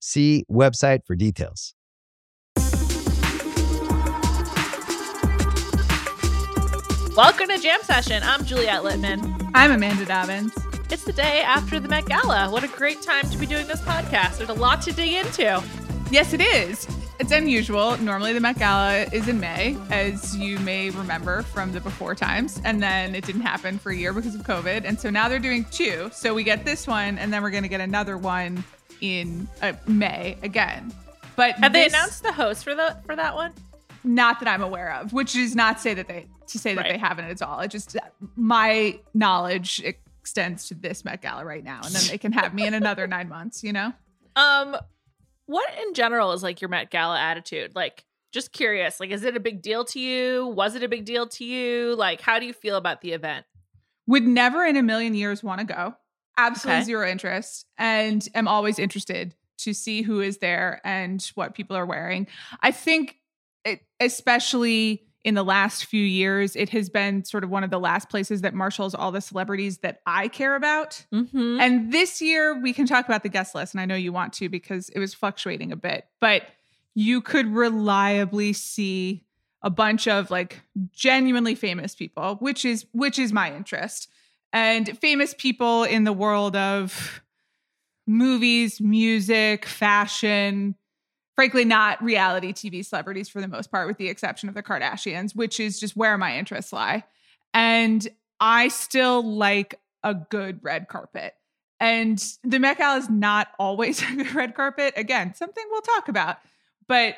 See website for details. Welcome to Jam Session. I'm Juliet Littman. I'm Amanda Dobbins. It's the day after the Met Gala. What a great time to be doing this podcast. There's a lot to dig into. Yes, it is. It's unusual. Normally, the Met Gala is in May, as you may remember from the before times. And then it didn't happen for a year because of COVID. And so now they're doing two. So we get this one, and then we're going to get another one in uh, May again. But have this, they announced the host for the for that one? Not that I'm aware of, which is not say that they to say that right. they haven't at all. It just my knowledge extends to this Met Gala right now, and then they can have me in another nine months. You know. Um, what in general is like your Met Gala attitude? Like, just curious. Like, is it a big deal to you? Was it a big deal to you? Like, how do you feel about the event? Would never in a million years want to go. Absolutely okay. zero interest, and am always interested to see who is there and what people are wearing. I think, it, especially in the last few years, it has been sort of one of the last places that marshals all the celebrities that I care about. Mm-hmm. And this year, we can talk about the guest list, and I know you want to because it was fluctuating a bit, but you could reliably see a bunch of like genuinely famous people, which is which is my interest, and famous people in the world of movies, music, fashion, frankly not reality TV celebrities for the most part, with the exception of the Kardashians, which is just where my interests lie. And I still like a good red carpet. And the Met Gala is not always a good red carpet. Again, something we'll talk about, but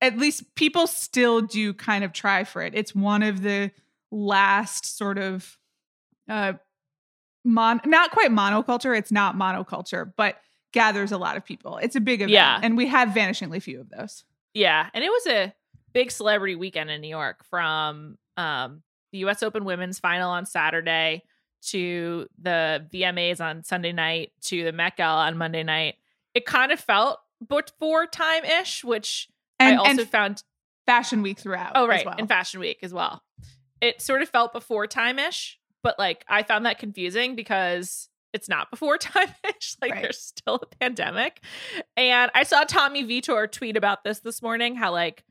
at least people still do kind of try for it. It's one of the last sort of uh mon not quite monoculture, it's not monoculture, but gathers a lot of people. It's a big event. Yeah. And we have vanishingly few of those. Yeah. And it was a big celebrity weekend in New York from um, the US Open Women's final on Saturday to the VMAs on Sunday night to the Met Gala on Monday night. It kind of felt before time ish, which and, I also found Fashion Week throughout. Oh, right. Well. And Fashion Week as well. It sort of felt before time ish, but like I found that confusing because it's not before time ish. like right. there's still a pandemic. And I saw Tommy Vietor tweet about this this morning how like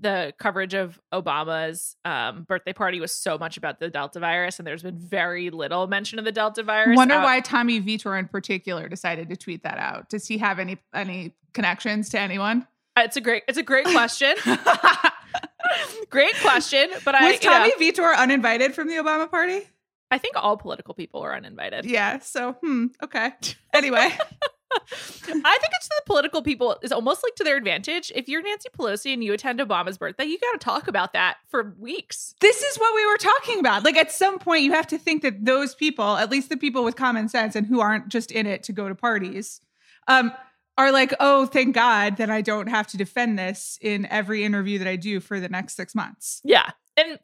the coverage of Obama's um, birthday party was so much about the Delta virus, and there's been very little mention of the Delta virus. I wonder out- why Tommy Vietor in particular decided to tweet that out. Does he have any any connections to anyone? Uh, it's a great it's a great question. great question, but was I was Tommy know, Vietor uninvited from the Obama party? I think all political people were uninvited. Yeah. So, hmm. Okay. Anyway. I think it's the political people is almost like to their advantage. If you're Nancy Pelosi and you attend Obama's birthday, you got to talk about that for weeks. This is what we were talking about. Like at some point, you have to think that those people, at least the people with common sense and who aren't just in it to go to parties, um, are like, oh, thank God that I don't have to defend this in every interview that I do for the next six months. Yeah. And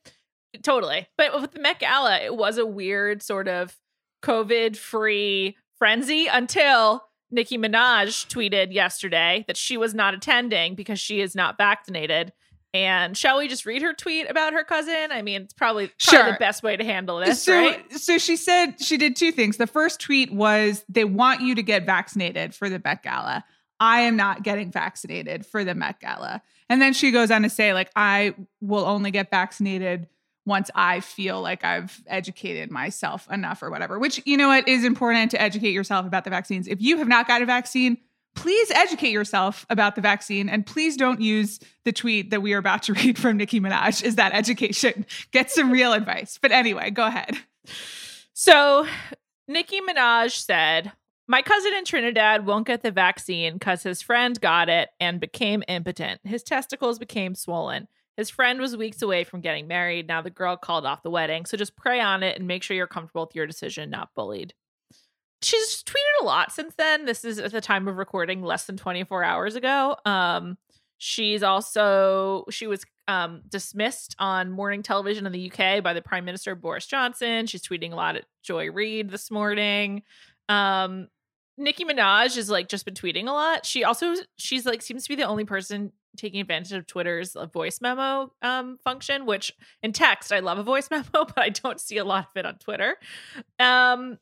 totally. But with the Met Gala, it was a weird sort of COVID free frenzy until Nicki Minaj tweeted yesterday that she was not attending because she is not vaccinated. And shall we just read her tweet about her cousin? I mean, it's probably, probably Sure. the best way to handle this, so, right? so she said she did two things. The first tweet was they want you to get vaccinated for the Met Gala. I am not getting vaccinated for the Met Gala. And then she goes on to say, like, I will only get vaccinated once I feel like I've educated myself enough or whatever, which, you know what, is important to educate yourself about the vaccines. If you have not got a vaccine, please educate yourself about the vaccine and please don't use the tweet that we are about to read from Nicki Minaj is that education. Get some real advice. But anyway, go ahead. So Nicki Minaj said, My cousin in Trinidad won't get the vaccine because his friend got it and became impotent. His testicles became swollen. His friend was weeks away from getting married. Now the girl called off the wedding. So just pray on it and make sure you're comfortable with your decision, not bullied. She's tweeted a lot since then. This is at the time of recording less than 24 hours ago. Um, she's also she was um, dismissed on morning television in the UK by the Prime Minister Boris Johnson. She's tweeting a lot at Joy Reid this morning. Um, Nicki Minaj has like just been tweeting a lot. She also she's like seems to be the only person taking advantage of Twitter's uh, voice memo um, function, which in text I love a voice memo, but I don't see a lot of it on Twitter. Um,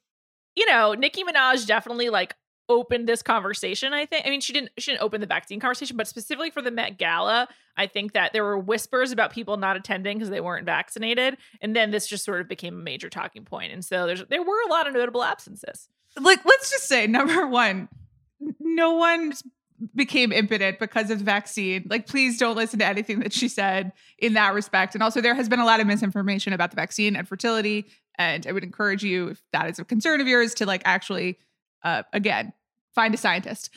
you know, Nicki Minaj definitely like opened this conversation i think i mean she didn't she didn't open the vaccine conversation but specifically for the met gala i think that there were whispers about people not attending because they weren't vaccinated and then this just sort of became a major talking point. and so there's there were a lot of notable absences Like, let's just say, number one, no one became impotent because of the vaccine. Like, please don't listen to anything that she said in that respect. And also, there has been a lot of misinformation about the vaccine and fertility. And I would encourage you, if that is a concern of yours, to like actually, uh, again, find a scientist.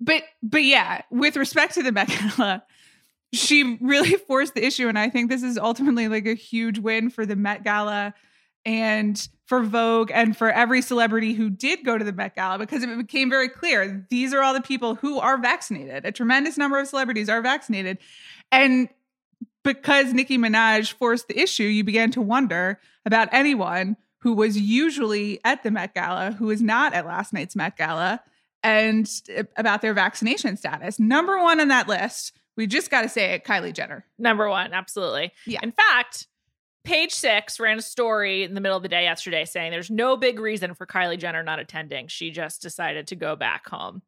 But, but yeah, with respect to the Met Gala, she really forced the issue. And I think this is ultimately like a huge win for the Met Gala and for Vogue and for every celebrity who did go to the Met Gala because it became very clear these are all the people who are vaccinated. A tremendous number of celebrities are vaccinated. And because Nicki Minaj forced the issue, you began to wonder about anyone who was usually at the Met Gala who was not at last night's Met Gala and eh, about their vaccination status. Number one on that list, we just got to say it, Kylie Jenner. number one absolutely Yeah. in fact page six ran a story in the middle of the day yesterday saying there's no big reason for kylie jenner not attending she just decided to go back home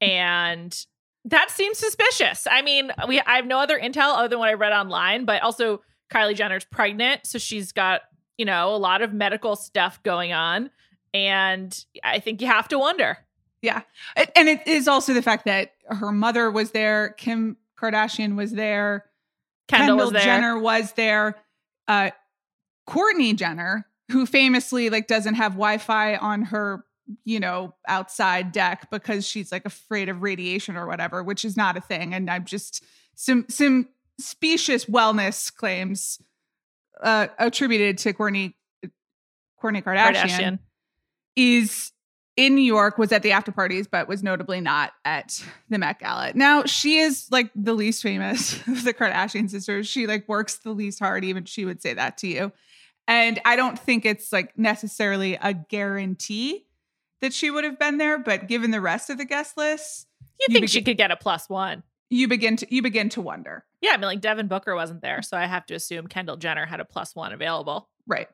and that seems suspicious i mean we i have no other intel other than what i read online but also kylie jenner's pregnant so she's got you know a lot of medical stuff going on and i think you have to wonder Yeah. And- it is also the fact that her mother was there, Kim Kardashian was there, kendall, was there Jenner was there, uh, Kourtney Jenner, who famously like doesn't have Wi-Fi on her, you know, outside deck because she's like afraid of radiation or whatever, which is not a thing. And I'm just some some specious wellness claims uh, attributed to Kourtney Kourtney Kardashian kardashian is in New York, was at the after parties, but was notably not at the Met Gala. Now she is like the least famous of the Kardashian sisters. She like works the least hard, even she would say that to you. And I don't think it's like necessarily a guarantee that she would have been there, but given the rest of the guest list, you You think begin- she could get a plus one you begin to you begin to wonder. Yeah, I mean, like Devin Booker wasn't there, so I have to assume Kendall Jenner had a plus one available. Right.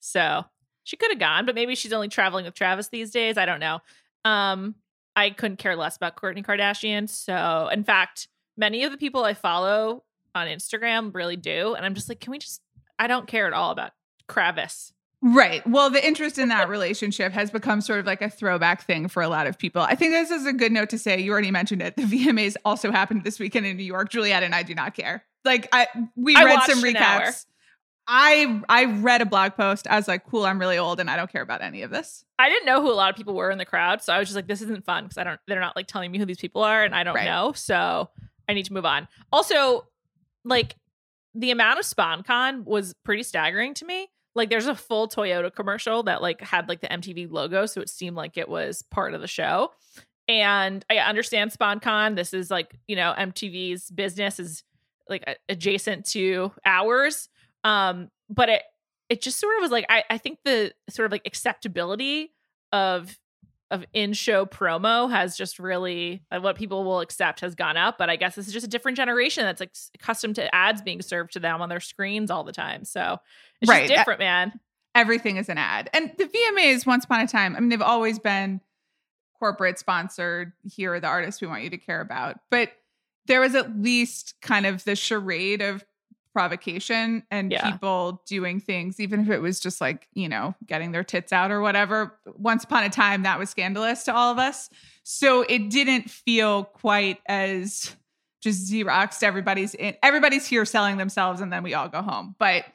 So she could have gone, but maybe she's only traveling with Travis these days. I don't know. Um, I couldn't care less about Kourtney Kardashian. So, in fact, many of the people I follow on Instagram really do, and I'm just like, can we just? I don't care at all about Kravis. Right. Well, the interest in that relationship has become sort of like a throwback thing for a lot of people. I think this is a good note to say. You already mentioned it. The VMAs also happened this weekend in New York. Juliet and I do not care. Like I we I read some recaps. I I read a blog post. I was like, cool, I'm really old and I don't care about any of this. I didn't know who a lot of people were in the crowd, so I was just like, this isn't fun because I don't. They're not like telling me who these people are, and I don't Right. know. So I need to move on. Also, like the amount of sponcon was pretty staggering to me. Like, there's a full Toyota commercial that like had like the MTV logo, so it seemed like it was part of the show. And I understand sponcon. This is like you know MTV's business is like a- adjacent to ours. Um, but it it just sort of was like I, I think the sort of like acceptability of of in-show promo has just really uh, what people will accept has gone up but i guess this is just a different generation that's like accustomed to ads being served to them on their screens all the time so it's Right. just different man Everything is an ad. And the VMAs, once upon a time, I mean, they've always been corporate sponsored. Here are the artists we want you to care about. But there was at least kind of the charade of provocation and Yeah. people doing things, even if it was just like, you know, getting their tits out or whatever. Once upon a time, that was scandalous to all of us. So it didn't feel quite as just Xeroxed. Everybody's in, everybody's here selling themselves, and then we all go home. But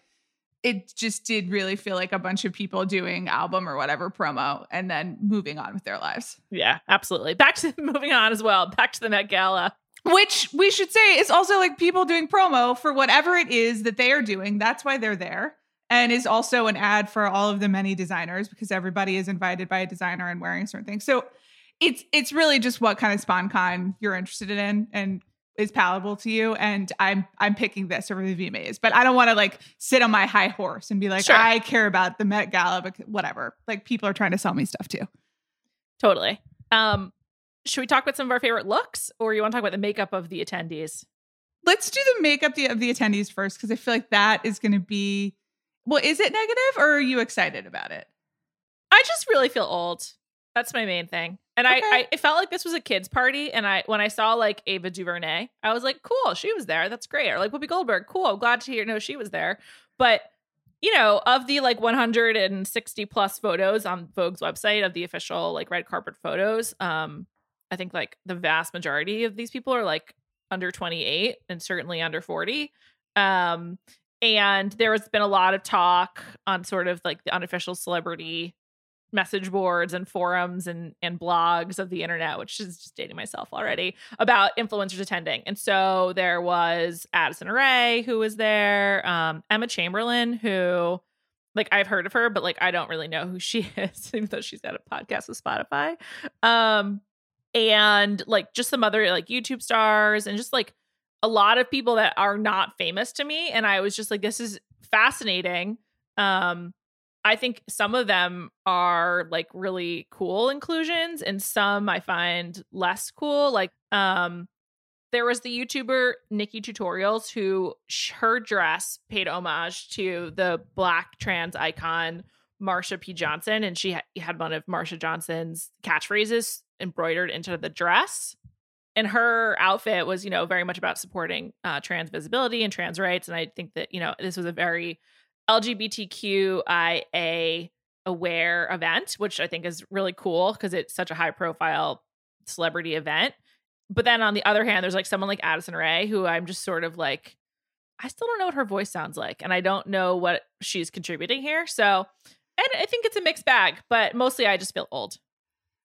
it just did really feel like a bunch of people doing album or whatever promo and then moving on with their lives. yeah absolutely back to moving on as well back to the met gala Which we should say is also like people doing promo for whatever it is that they are doing. That's why they're there. And is also an ad for all of the many designers because everybody is invited by a designer and wearing certain things. So it's it's really just what kind of sponcon you're interested in and is palatable to you. And I'm I'm picking this over the VMAs, but I don't want to like sit on my high horse and be like, Sure. I care about the Met Gala, but whatever. Like people are trying to sell me stuff too. totally um should we talk about some of our favorite looks or you want to talk about the makeup of the attendees Let's do the makeup of the attendees first because I feel like that is going to be. Well, is it negative or are you excited about it? I just really feel old. That's my main thing. And I, Okay. I it felt like this was a kids party. And I when I saw like Ava DuVernay, I was like, cool, she was there. That's great. Or like Whoopi Goldberg, cool. Glad to hear know she was there. But you know, of the like 160 plus photos on Vogue's website of the official like red carpet photos, um, I think like the vast majority of these people are like under 28 and certainly under 40. Um, and there has been a lot of talk on sort of like the unofficial celebrity message boards and forums and and blogs of the internet which is just dating myself already about influencers attending and so there was addison rae who was there um emma chamberlain who like i've heard of her but like i don't really know who she is even though she's got a podcast with spotify um and like just some other like youtube stars and just like a lot of people that are not famous to me and i was just like this is fascinating. Um i think some of them are like really cool inclusions and some i find less cool like um there was the youtuber nikkie tutorials who her dress paid homage to the black trans icon marsha p. Johnson and she ha- had one of marsha johnson's catchphrases embroidered into the dress and her outfit was you know very much about supporting uh, trans visibility and trans rights and i think that you know this was a very lgbtqia aware event which i think is really cool because it's such a high profile celebrity event but then on the other hand there's like someone like addison rae who i'm just sort of like i still don't know what her voice sounds like and i don't know what she's contributing here so and i think it's a mixed bag but mostly i just feel old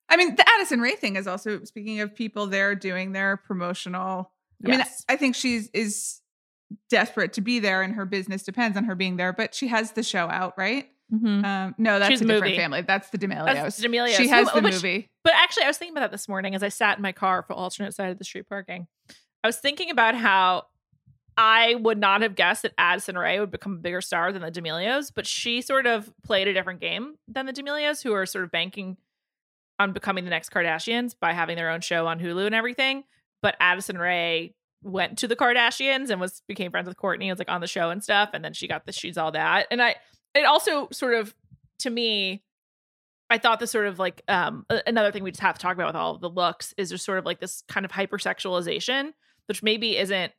I mean, the Addison Rae thing is also speaking of people there doing their promotional. Yes. I mean, I think she's is desperate to be there, and her business depends on her being there. But she has the show out, right? Mhm. Um, no, that's She's a different movie. family. That's the D'Amelios. That's the D'Amelios. She has Who- the which- movie. But actually, I was thinking about that this morning as I sat in my car for alternate side of the street parking. I was thinking about how I would not have guessed that Addison Rae would become a bigger star than the D'Amelios, but she sort of played a different game than the D'Amelios, who are sort of banking on becoming the next Kardashians by having their own show on Hulu and everything. But Addison Rae went to the Kardashians and was became friends with Kourtney, was like on the show and stuff, and then she got the she's all that. And I it also sort of to me I thought this sort of like um another thing we just have to talk about with all of the looks is just sort of like this kind of hypersexualization, which maybe isn't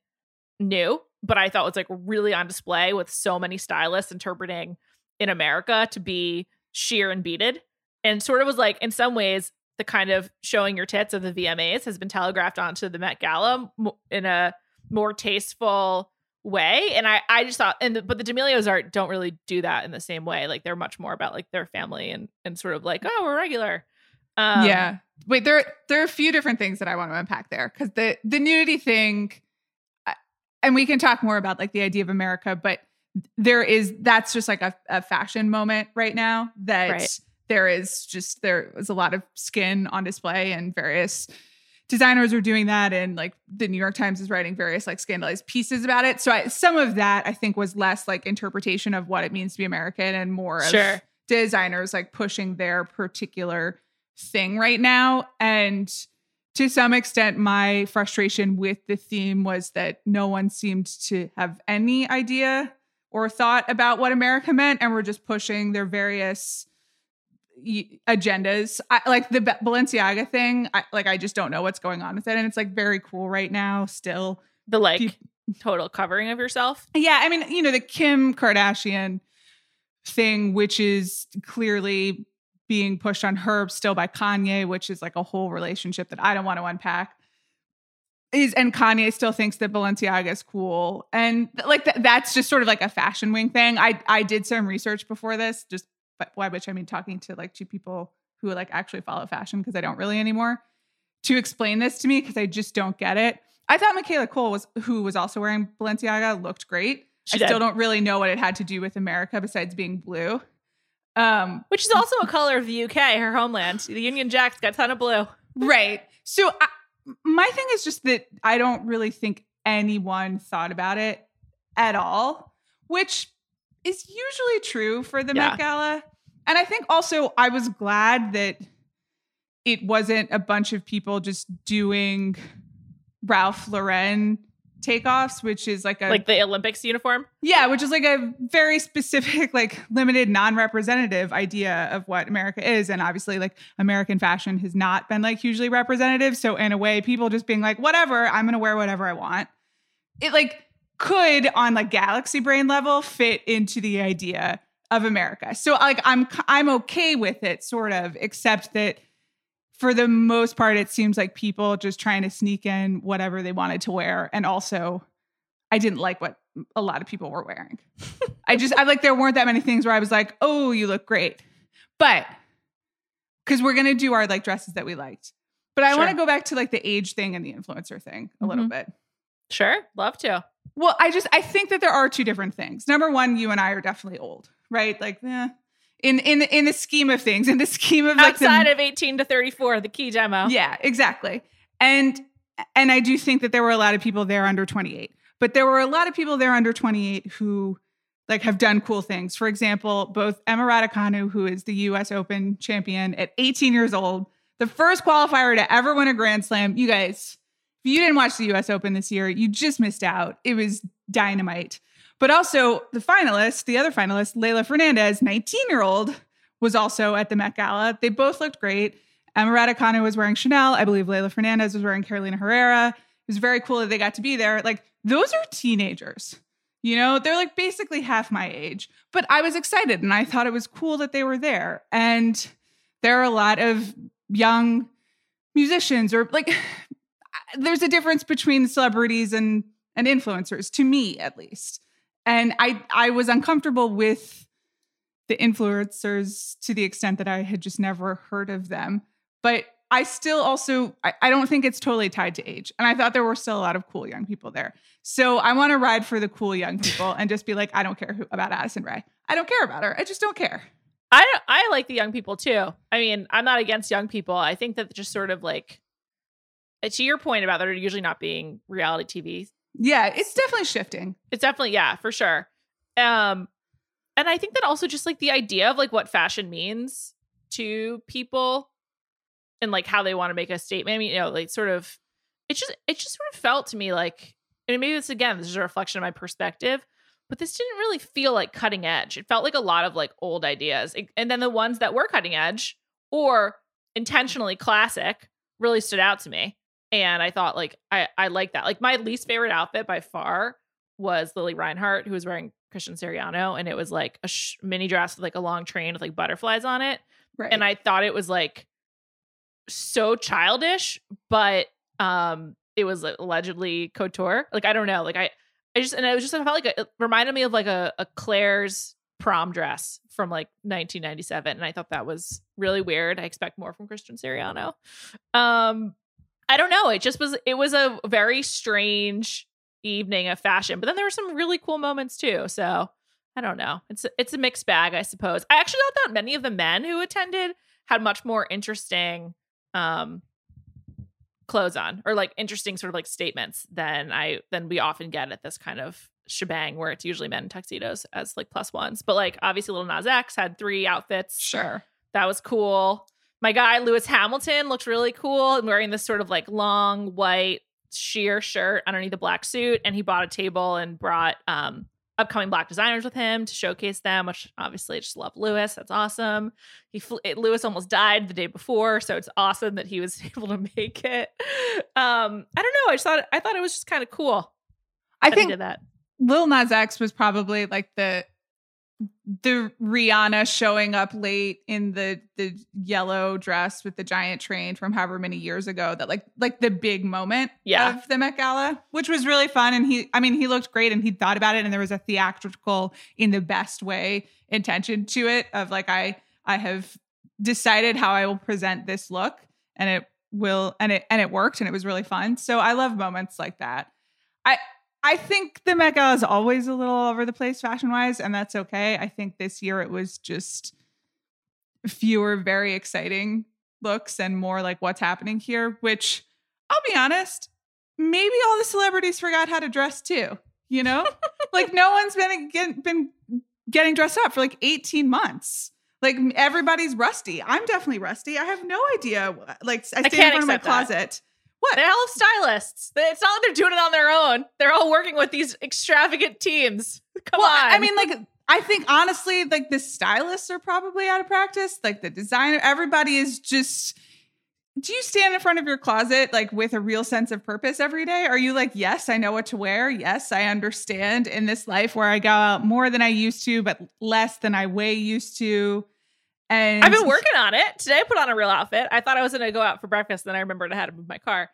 new, but I thought was like really on display with so many stylists interpreting in America to be sheer and beaded. And sort of was like in some ways the kind of showing your tits of the VMAs has been telegraphed onto the Met Gala in a more tasteful way. And I, I just thought, and the, but the D'Amelios are don't really do that in the same way. Like they're much more about like their family and and sort of like, oh, we're regular. Um, yeah. Wait, there there are a few different things that I want to unpack there because the the nudity thing, and we can talk more about like the idea of America, but there is that's just like a, a fashion moment right now that right. There is just there was a lot of skin on display and various designers are doing that. And like the new york times is writing various like scandalized pieces about it. So I, some of that i think was less like interpretation of what it means to be american and more sure. of designers like pushing their particular thing right now. And to some extent my frustration with the theme was that no one seemed to have any idea or thought about what america meant. And were just pushing their various agendas. I, like the Balenciaga thing, I, like I just don't know what's going on with it, and it's like very cool right now. Still, the like total covering of yourself. Yeah, I mean, you know, the Kim Kardashian thing, which is clearly being pushed on her still by Kanye, which is like a whole relationship that I don't want to unpack. Is and Kanye still thinks that Balenciaga is cool, and like th- that's just sort of like a fashion wing thing. I I did some research before this, just but by which I mean talking to like two people who like actually follow fashion because I don't really anymore to explain this to me because I just don't get it. I thought Michaela Coel was who was also wearing Balenciaga looked great. She I did. still don't really know what it had to do with America besides being blue. Um, Which is also a color of the UK, her homeland. The Union Jack's got a ton of blue. Right. So I, my thing is just that I don't really think anyone thought about it at all, which is usually true for the yeah. Met Gala. And I think also I was glad that it wasn't a bunch of people just doing Ralph Lauren takeoffs, which is like a like the Olympics uniform. Yeah, which is like a very specific, like limited, non-representative idea of what America is. And obviously, like American fashion has not been like hugely representative. So in a way, people just being like, whatever, I'm gonna wear whatever I want. It like could on like galaxy brain level fit into the idea of America. So like I'm I'm okay with it sort of except that for the most part it seems like people just trying to sneak in whatever they wanted to wear and also I didn't like what a lot of people were wearing. I just I like there weren't that many things where I was like, "Oh, you look great." But cuz we're going to do our like dresses that we liked. But I sure. want to go back to like the age thing and the influencer thing a mm-hmm. little bit. Sure, love to. Well, I just I think that there are two different things. Number one, you and I are definitely old, right? Like, eh, in in in the scheme of things, in the scheme of like outside the, of eighteen to thirty four, the key demo. Yeah, exactly. And and I do think that there were a lot of people there under twenty eight, but there were a lot of people there under twenty eight who like have done cool things. For example, both Emma Raducanu, who is the U.S. Open champion at 18 years old, the first qualifier to ever win a Grand Slam. You guys, if you didn't watch the US Open this year, you just missed out. It was dynamite. But also, the finalist, the other finalist, Leylah Fernandez, 19 year old, was also at the Met Gala. They both looked great. Emma Raducanu was wearing Chanel. I believe Leylah Fernandez was wearing Carolina Herrera. It was very cool that they got to be there. Like, those are teenagers. You know, they're like basically half my age. But I was excited and I thought it was cool that they were there. And there are a lot of young musicians or like there's a difference between celebrities and and influencers to me at least. And i i was uncomfortable with the influencers to the extent that i had just never heard of them. But i still also I, I don't think it's totally tied to age. And i thought there were still a lot of cool young people there. So i want to ride for the cool young people and just be like i don't care who, about addison rae. I don't care about her. I just don't care. I I like the young people too. I mean, I'm not against young people. I think that just sort of like to your point about there usually not being reality TV. Yeah, it's definitely shifting. It's definitely yeah, for sure. Um and I think that also just like the idea of like what fashion means to people and like how they want to make a statement. I mean, you know, like sort of it just it just sort of felt to me like and maybe this again, this is a reflection of my perspective, but this didn't really feel like cutting edge. It felt like a lot of like old ideas. And then the ones that were cutting edge or intentionally classic really stood out to me and I thought like I I like that. Like my least favorite outfit by far was Lili Reinhart, who was wearing Christian Siriano, and it was like a sh- mini dress with like a long train with like butterflies on it. Right. And I thought it was like so childish, but um, it was allegedly couture. Like I don't know, like I I just and it was just I felt like a, it reminded me of like a, a Claire's prom dress from like 1997 and I thought that was really weird. I expect more from Christian Siriano. Um I don't know. It just was it was a very strange evening of fashion, but then there were some really cool moments too. So I don't know. It's a, it's a mixed bag, I suppose. I actually thought that many of the men who attended had much more interesting um clothes on or like interesting sort of like statements than I than we often get at this kind of shebang where it's usually men in tuxedos as like plus ones. But like obviously Lil Nas X had three outfits. Sure. That was cool. My guy Lewis Hamilton looked really cool and wearing this sort of like long white sheer shirt underneath the black suit. And he bought a table and brought um upcoming black designers with him to showcase them, which obviously I just love Lewis. That's awesome. He fl- Lewis almost died the day before, so it's awesome that he was able to make it. Um, I don't know. I just thought I thought it was just kind of cool. I think that. Lil Nas X was probably like the the Rihanna showing up late in the the yellow dress with the giant train from however many years ago that like like the big moment Yeah. of the Met Gala, which was really fun. And he I mean he looked great and he thought about it and there was a theatrical in the best way intention to it of like I I have decided how I will present this look and it will and it and it worked and it was really fun. So I love moments like that. I I think the Met Gala is always a little over the place fashion wise, and that's okay. I think this year it was just fewer very exciting looks and more like what's happening here, which I'll be honest, maybe all the celebrities forgot how to dress too. You know, like no one's been get, been getting dressed up for like 18 months. Like everybody's rusty. I'm definitely rusty. I have no idea. Like I stand can't in front of my that. closet. What? They all have stylists. It's not like they're doing it on their own. They're all working with these extravagant teams. Come well, on. I mean, like, I think honestly, like the stylists are probably out of practice. Like the designer, everybody is just. Do you stand in front of your closet like with a real sense of purpose every day? Are you like, yes, I know what to wear. Yes, I understand in this life where I go out more than I used to, but less than I way used to. And I've been working on it. Today I put on a real outfit. I thought I was going to go out for breakfast. Then I remembered I had to move my car.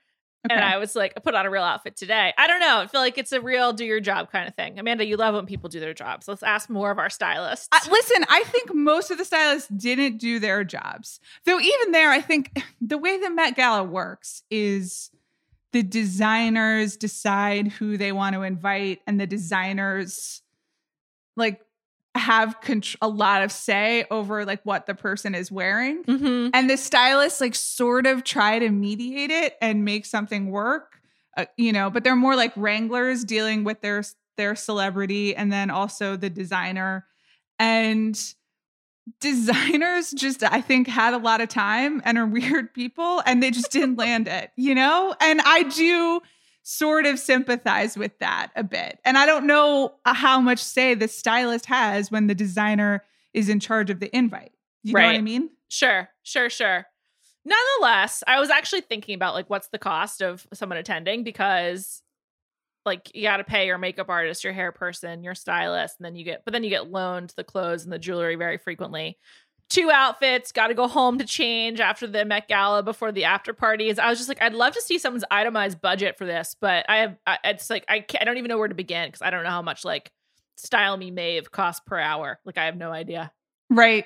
Okay. And I was like, I put on a real outfit today. I don't know. I feel like it's a real do your job kind of thing. Amanda, you love when people do their jobs. Let's ask more of our stylists. I, listen, I think most of the stylists didn't do their jobs. Though even there, I think the way the Met Gala works is the designers decide who they want to invite, and the designers like have contr- a lot of say over like what the person is wearing. mm-hmm. And the stylists like sort of try to mediate it and make something work, uh, you know, but they're more like wranglers dealing with their their celebrity and then also the designer and designers just I think had a lot of time and are weird people and they just didn't land it, you know? And I do sort of sympathize with that a bit. And I don't know uh, how much say the stylist has when the designer is in charge of the invite. You know what I mean? Sure, sure, sure. Nonetheless, I was actually thinking about like what's the cost of someone attending because like you got to pay your makeup artist, your hair person, your stylist, and then you get but then you get loaned the clothes and the jewelry very frequently. Two outfits, got to go home to change after the Met Gala before the after parties. I was just like, I'd love to see someone's itemized budget for this, but I have, I, it's like I, can't, I don't even know where to begin because I don't know how much like Style Me Mave costs per hour. Like I have no idea. Right.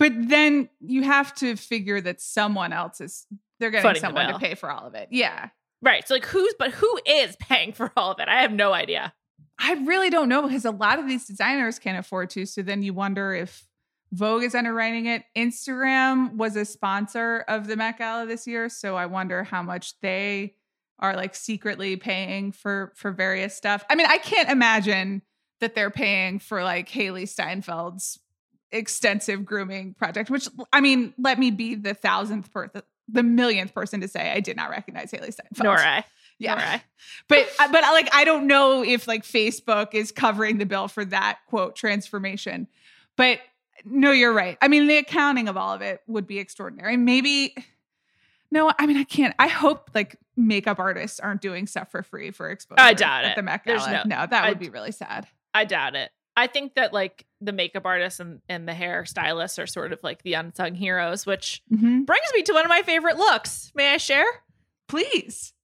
But then you have to figure that someone else is they're getting Footing someone to pay for all of it. Yeah. Right. So like who's but who is paying for all of it? I have no idea. I really don't know because a lot of these designers can't afford to. So then you wonder if Vogue is underwriting it. Instagram was a sponsor of the Met Gala this year, so I wonder how much they are like secretly paying for for various stuff. I mean, I can't imagine that they're paying for like Hailee Steinfeld's extensive grooming project. Which I mean, let me be the thousandth person, the millionth person to say I did not recognize Hailee Steinfeld. Nor I. Yeah. Nor I. But uh, but like I don't know if like Facebook is covering the bill for that quote transformation. But no, you're right. I mean, the accounting of all of it would be extraordinary. Maybe no, I mean I can't. I hope like makeup artists aren't doing stuff for free for exposure. I doubt at it. The Met Gala. no- no, that I- would be really sad. I doubt it. I think that like the makeup artists and, and the hair stylists are sort of like the unsung heroes, which Mhm. brings me to one of my favorite looks. May I share? Please.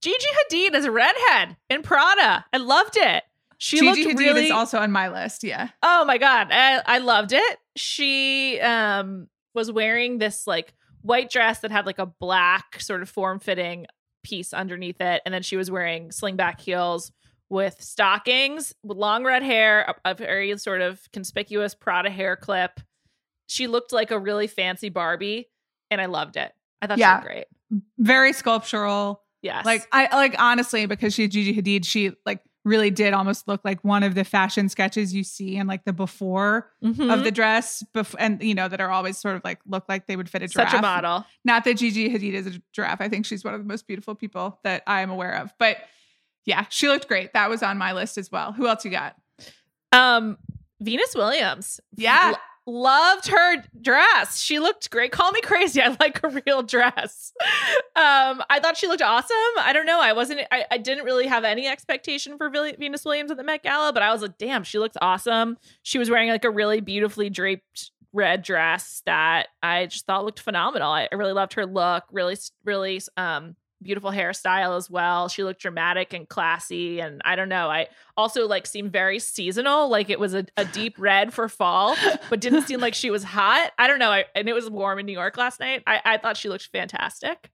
Gigi Hadid as a redhead in Prada. I loved it. She Gigi looked Hadid really is also on my list. Yeah. Oh my god, I, I loved it. She um was wearing this like white dress that had like a black sort of form-fitting piece underneath it and then she was wearing slingback heels with stockings with long red hair, a, a very sort of conspicuous Prada hair clip. She looked like a really fancy Barbie and I loved it. I thought Yeah. she looked great. Very sculptural. Yes. Like I like honestly because she's Gigi Hadid, she like really did almost look like one of the fashion sketches you see in like the before Mhm. of the dress, bef- and you know that are always sort of like look like they would fit a giraffe. such a model. Not that Gigi Hadid is a giraffe. I think she's one of the most beautiful people that I am aware of. But yeah, she looked great. That was on my list as well. Who else you got? Um, Venus Williams. Yeah. Lo- loved her dress. She looked great. Call me crazy. I like a real dress. Um, I thought she looked awesome. I don't know. I wasn't. I, I didn't really have any expectation for Venus Williams at the Met Gala, but I was like, damn, she looked awesome. She was wearing like a really beautifully draped red dress that I just thought looked phenomenal. I, I really loved her look. Really, really um beautiful hairstyle as well. She looked dramatic and classy. And I don't know. I also like seemed very seasonal, like it was a, a deep red for fall, but didn't seem like she was hot. I don't know. I, and it was warm in New York last night. I, I thought she looked fantastic.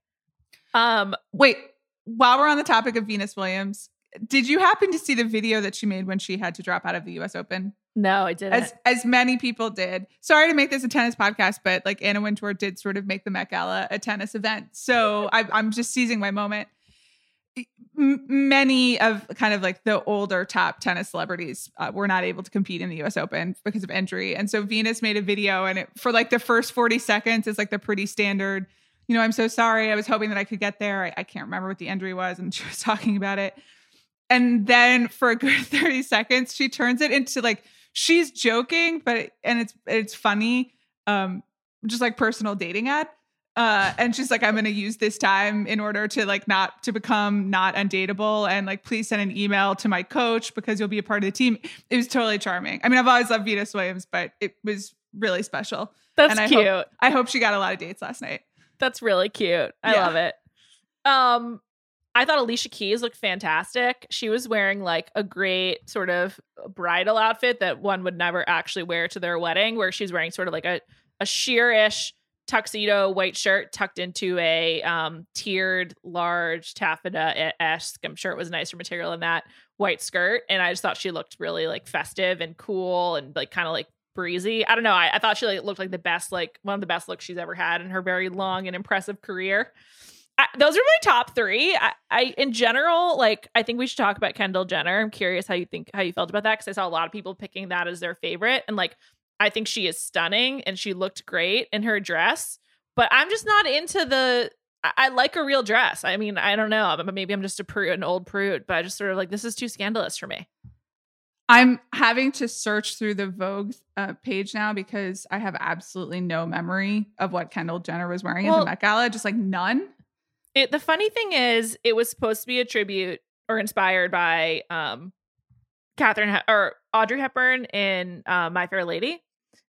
Um, Wait, while we're on the topic of Venus Williams, did you happen to see the video that she made when she had to drop out of the US Open? No, I didn't. As as many people did. Sorry to make this a tennis podcast, but like Anna Wintour did sort of make the Met Gala a tennis event. So I, I'm just seizing my moment. M- many of kind of like the older top tennis celebrities uh, were not able to compete in the U.S. Open because of injury, and so Venus made a video, and it, for like the first 40 seconds, it's like the pretty standard. You know, I'm so sorry. I was hoping that I could get there. I, I can't remember what the injury was, and she was talking about it. And then for a good 30 seconds, she turns it into like she's joking, but and it's it's funny, um, just like personal dating ad. Uh, and she's like, I'm gonna use this time in order to like not to become not undateable, and like please send an email to my coach because you'll be a part of the team. It was totally charming. I mean, I've always loved Venus Williams, but it was really special. That's and I cute. hope- I hope she got a lot of dates last night. That's really cute. I Yeah. love it. Um, I thought Alicia Keys looked fantastic. She was wearing like a great sort of bridal outfit that one would never actually wear to their wedding, where she's wearing sort of like a a sheerish tuxedo white shirt tucked into a um tiered large taffeta esque. I'm sure it was nicer material than that white skirt, and I just thought she looked really like festive and cool and like kind of like breezy. I don't know. I, I thought she like looked like the best, like one of the best looks she's ever had in her very long and impressive career. I, those are my top three. I, I, in general, like I think we should talk about Kendall Jenner. I'm curious how you think how you felt about that because I saw a lot of people picking that as their favorite, and like I think she is stunning and she looked great in her dress. But I'm just not into the. I, I like a real dress. I mean, I don't know. but Maybe I'm just a prude, an old prude, but I just sort of like this is too scandalous for me. I'm having to search through the Vogue uh, page now because I have absolutely no memory of what Kendall Jenner was wearing at the Met Gala. Just like none. It, the funny thing is, it was supposed to be a tribute or inspired by um, Catherine he- or Audrey Hepburn in uh, My Fair Lady,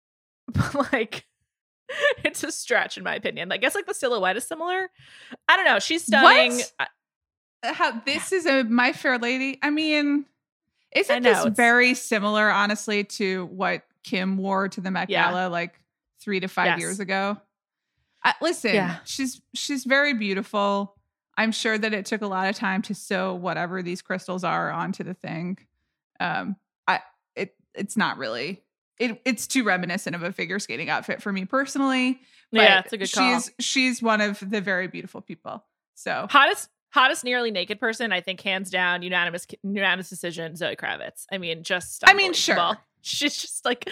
but like, it's a stretch in my opinion. I guess like the silhouette is similar. I don't know. She's stunning. What? Uh, How this is a My Fair Lady. I mean, isn't I know, this it's- very similar, honestly, to what Kim wore to the Met Yeah. Gala like three to five Yes. years ago? I, listen, Yeah. she's she's very beautiful. I'm sure that it took a lot of time to sew whatever these crystals are onto the thing. Um, I it it's not really. It, it's too reminiscent of a figure skating outfit for me personally. But yeah, it's a good call. she's she's one of the very beautiful people. So hottest hottest nearly naked person. I think hands down unanimous unanimous decision. Zoe Kravitz. I mean, just I mean, sure. She's just like,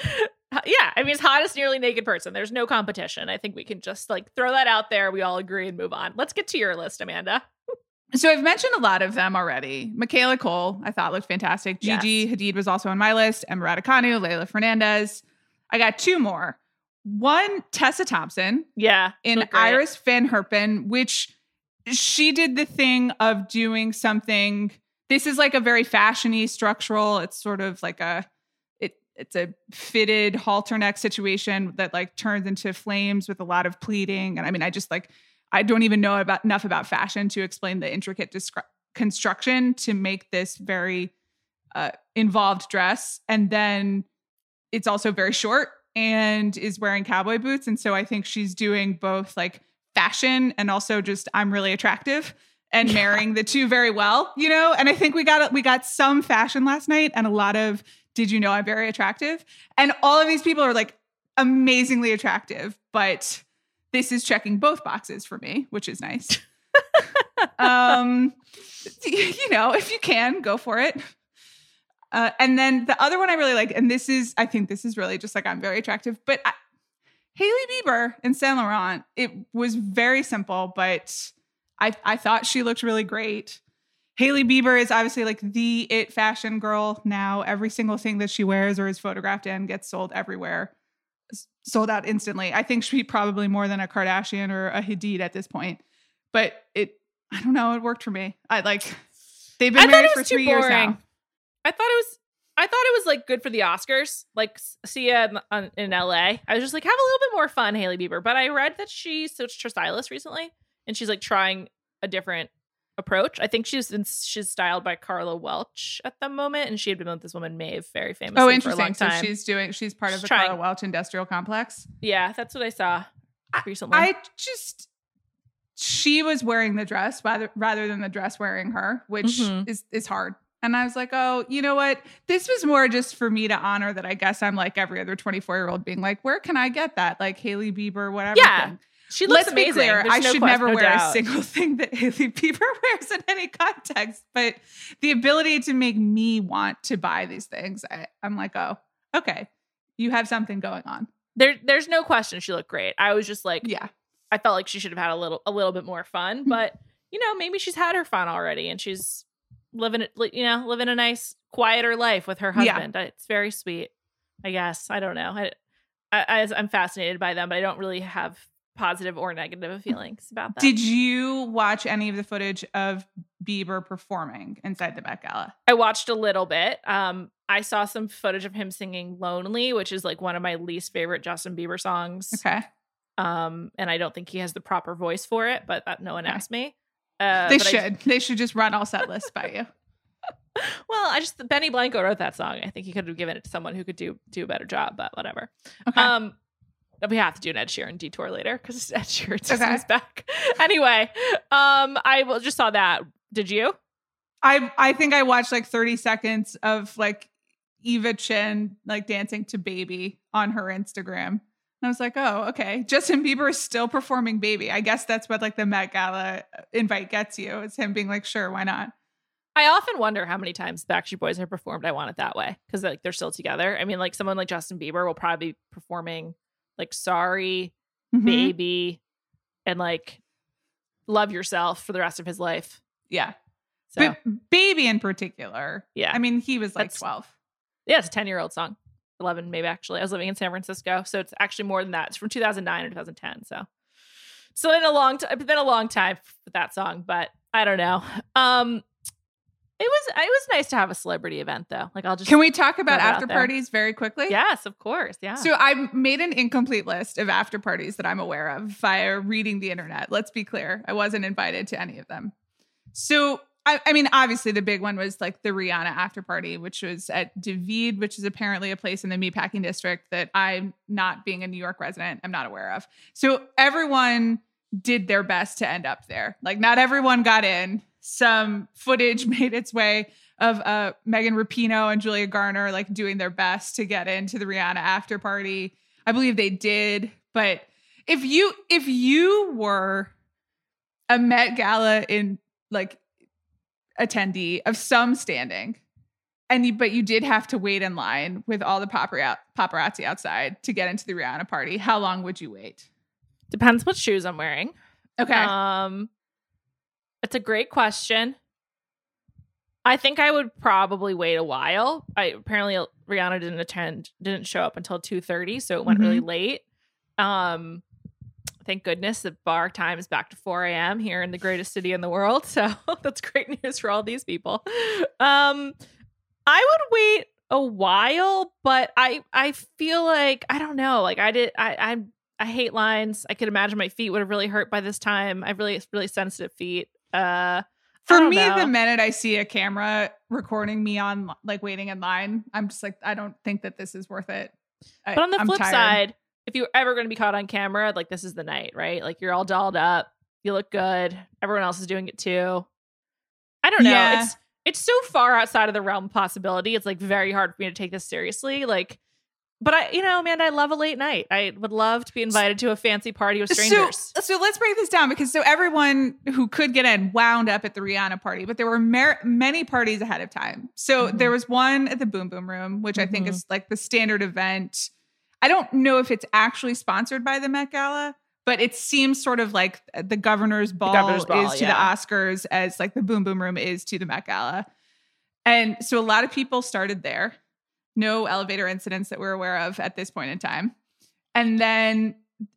yeah. I mean, it's hottest nearly naked person. There's no competition. I think we can just like throw that out there. We all agree and move on. Let's get to your list, Amanda. So I've mentioned a lot of them already. Michaela Coel, I thought looked fantastic. Gigi Hadid was also on my list. Emma Raducanu, Leylah Fernandez. I got two more. One, Tessa Thompson Yeah, in. Iris Van Herpen, which she did the thing of doing something. This is like a very fashiony structural. It's sort of like a it's a fitted halter neck situation that like turns into flames with a lot of pleating. And I mean, I just like I don't even know about enough about fashion to explain the intricate construction to make this very uh, involved dress. And then it's also very short and is wearing cowboy boots. And so I think she's doing both like fashion and also just I'm really attractive and marrying the two very well, you know? And I think we got we got some fashion last night and a lot of did you know I'm very attractive? And all of these people are like amazingly attractive, but this is checking both boxes for me, which is nice. um you know, if you can, go for it. Uh, and then the other one I really like, and this is, I think this is really just like I'm very attractive, but I, Hailey Bieber in Saint Laurent, it was very simple, but I, I thought she looked really great. Hailey Bieber is obviously like the it fashion girl now. Every single thing that she wears or is photographed in gets sold everywhere, sold out instantly. I think she probably more than a Kardashian or a Hadid at this point. But it, I don't know, it worked for me. I like they've been I married for three years boring. now. I thought it was. I thought it was like good for the Oscars. Like Sia in, in LA. I was just like, have a little bit more fun, Hailey Bieber. But I read that she switched her stylist recently, and she's like trying a different approach. I think she's in, she's styled by Karla Welch at the moment, and she had been with this woman Maeve, very famously Oh, for a interesting. So she's doing. She's part of She's the trying- Karla Welch Industrial Complex. yeah, that's what I saw recently. I just she was wearing the dress rather rather than the dress wearing her, which Mhm. is is hard. And I was like, oh, you know what? This was more just for me to honor that I guess I'm like every other 24 year old being like, where can I get that? Like Hailey Bieber, whatever. Yeah, thing. She looks Let's amazing. be clear, I no should question, never no wear doubt. a single thing that Hailey Bieber wears in any context. But the ability to make me want to buy these things, I, I'm like, oh, okay. You have something going on. There, there's no question she looked great. I was just like, Yeah. I felt like she should have had a little a little bit more fun, Mm-hmm. but you know, maybe she's had her fun already and she's living it you know, living a nice quieter life with her husband. Uh, It's very sweet. I guess. I don't know. I I- I'm fascinated by them, but I don't really have positive or negative feelings about that. Did you watch any of the footage of Bieber performing inside the Met Gala? I watched a little bit. Um I saw some footage of him singing Lonely, which is like one of my least favorite Justin Bieber songs. Okay. Um and I don't think he has the proper voice for it, but that no one Okay. asked me. Uh, they but I- should. they should just run all set lists by you. Well, I just Benny Blanco wrote that song. I think he could have given it to someone who could do do a better job, but whatever. Okay. Um, we have to do an Ed Sheeran detour later because Ed Sheeran season Okay. back. anyway, um, I will- just saw that. Did you? I I think I watched like 30 seconds of like Eva Chen like dancing to Baby on her Instagram. And I was like, oh, okay. Justin Bieber is still performing Baby. I guess that's what like the Met Gala invite gets you. It's him being like, sure, why not? I often wonder how many times the Backstreet Boys have performed "I Want It That Way" because like they're still together. I mean, like someone like Justin Bieber will probably be performing like "Sorry," Mhm. "Baby," and like "Love Yourself" for the rest of his life. Yeah. So Baby in particular. yeah, I mean, he was like That's- 12. Yeah, it's a 10 year old song. 11, maybe actually. I was living in San Francisco. So it's actually more than that. It's from 2009 or 2010. So so in a long time. It's been a long time with that song, but I don't know. Um, it was it was nice to have a celebrity event though. Like I'll just Can we talk about throw that out after parties very quickly? Yes, of course. Yeah. So I made an incomplete list of after parties that I'm aware of via reading the internet. Let's be clear, I wasn't invited to any of them. So I, I mean, obviously the big one was like the Rihanna after party, which was at Davide, which is apparently a place in the meatpacking district that I'm not being a New York resident, I'm not aware of. So everyone did their best to end up there. Like not everyone got in. Some footage made its way of uh, Megan Rapinoe and Julia Garner like doing their best to get into the Rihanna after party. I believe they did, but if you if you were a Met Gala in like attendee of some standing, and you but you did have to wait in line with all the paparazzi outside to get into the Rihanna party, how long would you wait? Depends what shoes I'm wearing. Okay, Um, it's a great question. I think I would probably wait a while. I apparently Rihanna didn't attend, didn't show up until two thirty, so it went really late. Um, thank goodness the bar time is back to four a.m. here in the greatest city in the world. So that's great news for all these people. Um, I would wait a while, but I I feel like I don't know. Like I did, I I I hate lines. I could imagine my feet would have really hurt by this time. I have really really sensitive feet. Uh, For me, know. the minute I see a camera recording me on like waiting in line, I'm just like, I don't think that this is worth it. I- But on the I'm flip tired. side, if you're ever going to be caught on camera, like this is the night, right? Like you're all dolled up, you look good, everyone else is doing it too. I don't know. Yeah. It's it's so far outside of the realm of possibility. It's like very hard for me to take this seriously. Like, but I, you know, man, I love a late night. I would love to be invited to a fancy party with strangers. So, so let's break this down because so everyone who could get in wound up at the Rihanna party, but there were mer- many parties ahead of time. So Mhm. there was one at the Boom Boom Room, which I think Mhm. is like the standard event. I don't know if it's actually sponsored by the Met Gala, but it seems sort of like the governor's ball, governor's ball, is to yeah. the Oscars as like the Boom Boom Room is to the Met Gala. And so a lot of people started there. No elevator incidents that we're aware of at this point in time. And then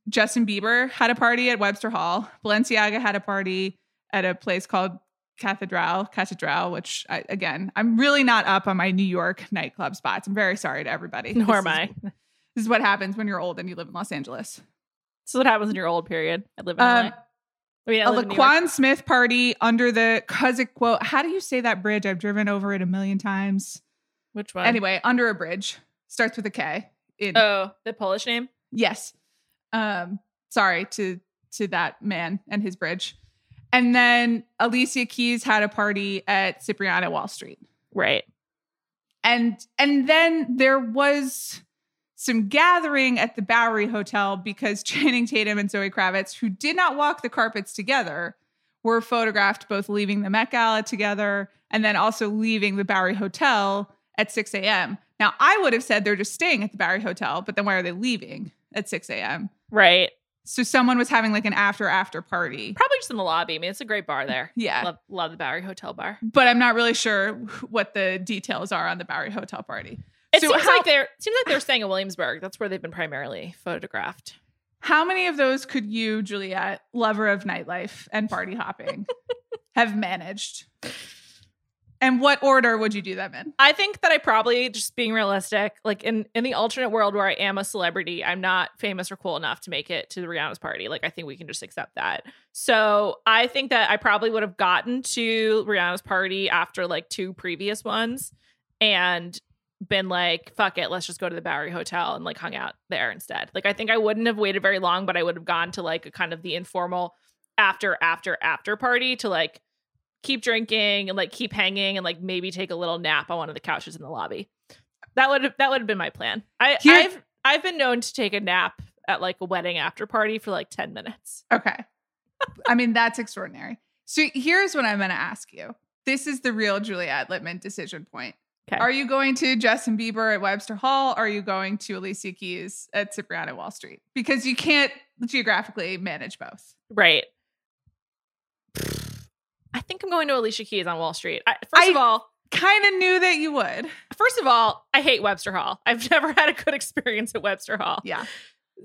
Justin Bieber had a party at Webster Hall. Balenciaga had a party at a place called Cathedral, Cathedral, which I, again, I'm really not up on my New York nightclub spots. I'm very sorry to everybody. Nor This am is- I. This is what happens when you're old and you live in Los Angeles. This is what happens in your old period. I live in Um, LA. I mean, I a live in New York. LaQuan Smith party under the Kosciuszko. How do you say that bridge? I've driven over it a million times. Which one? Anyway, under a bridge starts with a K. In, Oh, the Polish name? Yes. Um, sorry to to that man and his bridge. And then Alicia Keys had a party at Cipriani Wall Street. Right. And and then there was some gathering at the Bowery Hotel because Channing Tatum and Zoe Kravitz, who did not walk the carpets together, were photographed both leaving the Met Gala together and then also leaving the Bowery Hotel at 6 a.m. Now, I would have said they're just staying at the Bowery Hotel, but then why are they leaving at 6 a.m.? Right. So someone was having like an after after party. Probably just in the lobby. I mean, it's a great bar there. Yeah. Love, love the Bowery Hotel bar. But I'm not really sure what the details are on the Bowery Hotel party. It So seems how- like they're seems like they're staying in Williamsburg. That's where they've been primarily photographed. How many of those could you, Juliet, lover of nightlife and party hopping, have managed? And what order would you do them in? I think that I probably just being realistic, like in in the alternate world where I am a celebrity, I'm not famous or cool enough to make it to the Rihanna's party. Like I think we can just accept that. So I think that I probably would have gotten to Rihanna's party after like two previous ones and been like, fuck it, let's just go to the Bowery Hotel and like hung out there instead. Like I think I wouldn't have waited very long, but I would have gone to like a kind of the informal after after after party to like keep drinking and like keep hanging and like maybe take a little nap on one of the couches in the lobby. That would have that would have been my plan. I Here- I've I've been known to take a nap at like a wedding after party for like 10 minutes. Okay. I mean, that's extraordinary. So here's what I'm going to ask you. This is the real Juliet Litman decision point. Okay. Are you going to Justin Bieber at Webster Hall? Or are you going to Alicia Keys at Cipriani Wall Street? Because you can't geographically manage both. Right. I think I'm going to Alicia Keys on Wall Street. I, first of all, Kind of knew that you would. first of all, I hate Webster Hall. I've never had a good experience at Webster Hall. Yeah.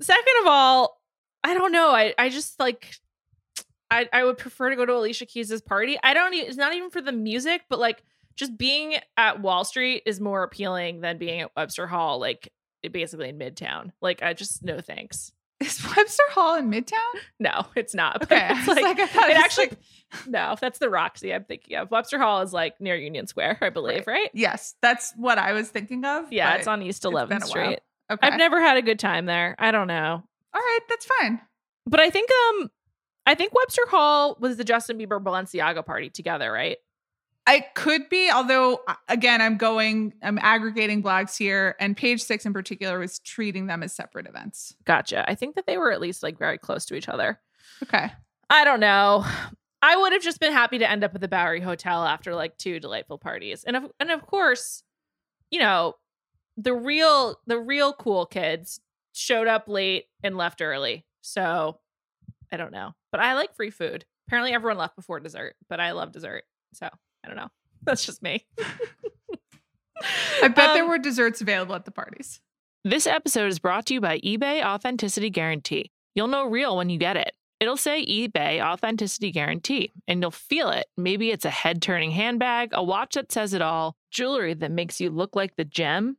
Second of all, I don't know. I I just like I I would prefer to go to Alicia Keys' party. I don't it's not even for the music, but like just being at Wall Street is more appealing than being at Webster Hall, like basically in Midtown. Like I just no thanks. Is Webster Hall in Midtown? No, it's not. Okay. It's like, like, I thought it was actually like- no, that's the Roxy I'm thinking of. Webster Hall is like near Union Square, I believe, right? yes, that's what I was thinking of. Yeah, it's on East 11th. Street. Okay. I've never had a good time there. I don't know. All right, that's fine. But I think um I think Webster Hall was the Justin Bieber Balenciaga party together, right? I could be, although uh, again, I'm going, I'm aggregating blogs here, and page six in particular was treating them as separate events. Gotcha. I think that they were at least like very close to each other. Okay. I don't know. I would have just been happy to end up at the Bowery Hotel after like two delightful parties. And of and of course, you know, the real the real cool kids showed up late and left early. So I don't know. But I like free food. Apparently everyone left before dessert, but I love dessert. So I don't know. That's just me. I bet there Um, were desserts available at the parties. This episode is brought to you by eBay Authenticity Guarantee. You'll know real when you get it. It'll say eBay Authenticity Guarantee, and you'll feel it. Maybe it's a head turning handbag, a watch that says it all, jewelry that makes you look like the gem,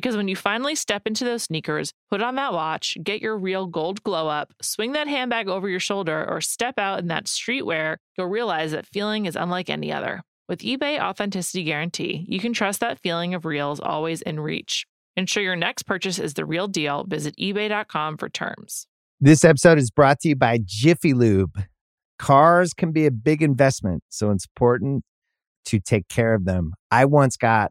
Because when you finally step into those sneakers, put on that watch, get your real gold glow up, swing that handbag over your shoulder, or step out in that streetwear, you'll realize that feeling is unlike any other. With eBay Authenticity Guarantee, you can trust that feeling of real is always in reach. Ensure your next purchase is the real deal. Visit eBay.com for terms. This episode is brought to you by Jiffy Lube. Cars can be a big investment, so it's important to take care of them. I once got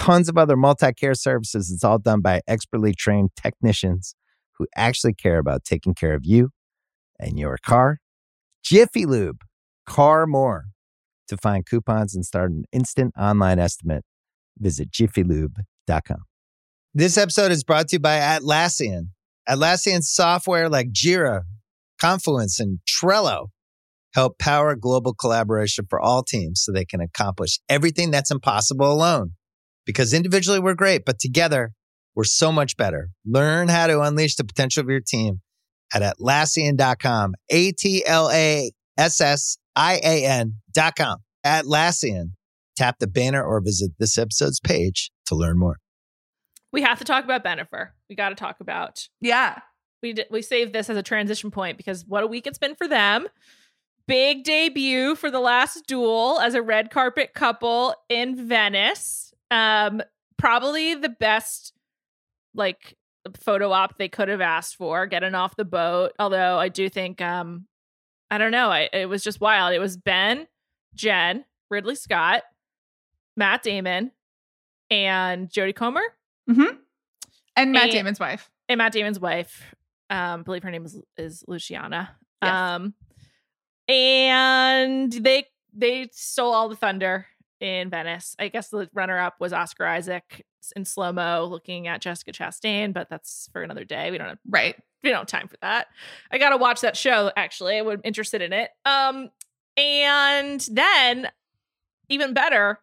tons of other multi care services. It's all done by expertly trained technicians who actually care about taking care of you and your car. Jiffy Lube, car more. To find coupons and start an instant online estimate, visit jiffylube.com. This episode is brought to you by Atlassian. Atlassian software like Jira, Confluence, and Trello help power global collaboration for all teams so they can accomplish everything that's impossible alone. Because individually we're great, but together we're so much better. Learn how to unleash the potential of your team at Atlassian.com. A T L A S S I A N.com. Atlassian. Tap the banner or visit this episode's page to learn more. We have to talk about Bennifer. We got to talk about. Yeah. We did, we saved this as a transition point because what a week it's been for them. Big debut for the last duel as a red carpet couple in Venice. Um, probably the best like photo op they could have asked for, getting off the boat. Although I do think, um, I don't know, I, it was just wild. It was Ben, Jen, Ridley Scott, Matt Damon, and Jodie Comer. Mm-hmm. And Matt And- Damon's wife. and Matt Damon's wife. Um, I believe her name is is Luciana. Yes. Um, and they they stole all the thunder in Venice. I guess the runner up was Oscar Isaac in slow mo, looking at Jessica Chastain, but that's for another day. We don't have Right. we don't have time for that. I gotta watch that show. Actually, I would interested in it. Um, and then even better,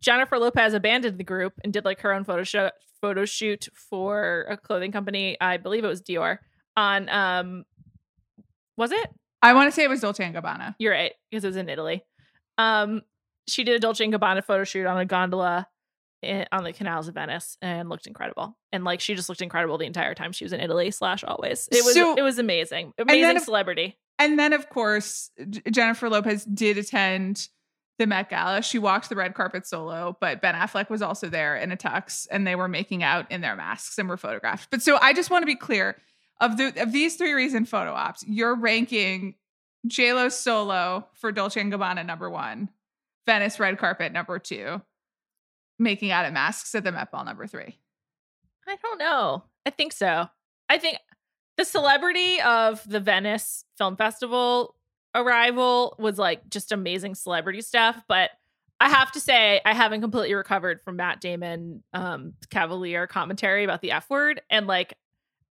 Jennifer Lopez abandoned the group and did like her own photo show photo shoot for a clothing company. I believe it was Dior. On um, was it? I want to say it was Dolce and Gabbana. You're right because it was in Italy. Um, she did a Dolce and Gabbana photo shoot on a gondola in, on the canals of Venice and looked incredible. And like she just looked incredible the entire time she was in Italy. Slash always, it was So- it was amazing, amazing if- celebrity. And then, of course, Jennifer Lopez did attend the Met Gala. She walked the red carpet solo, but Ben Affleck was also there in a tux, and they were making out in their masks and were photographed. But so I just want to be clear of the of these three reason photo ops, you're ranking J Lo solo for Dolce and Gabbana number one, Venice red carpet number two, making out in masks at the Met Ball number three. I don't know. I think so. I think the celebrity of the Venice Film Festival arrival was like just amazing celebrity stuff, but I have to say I haven't completely recovered from Matt Damon um cavalier commentary about the F word and like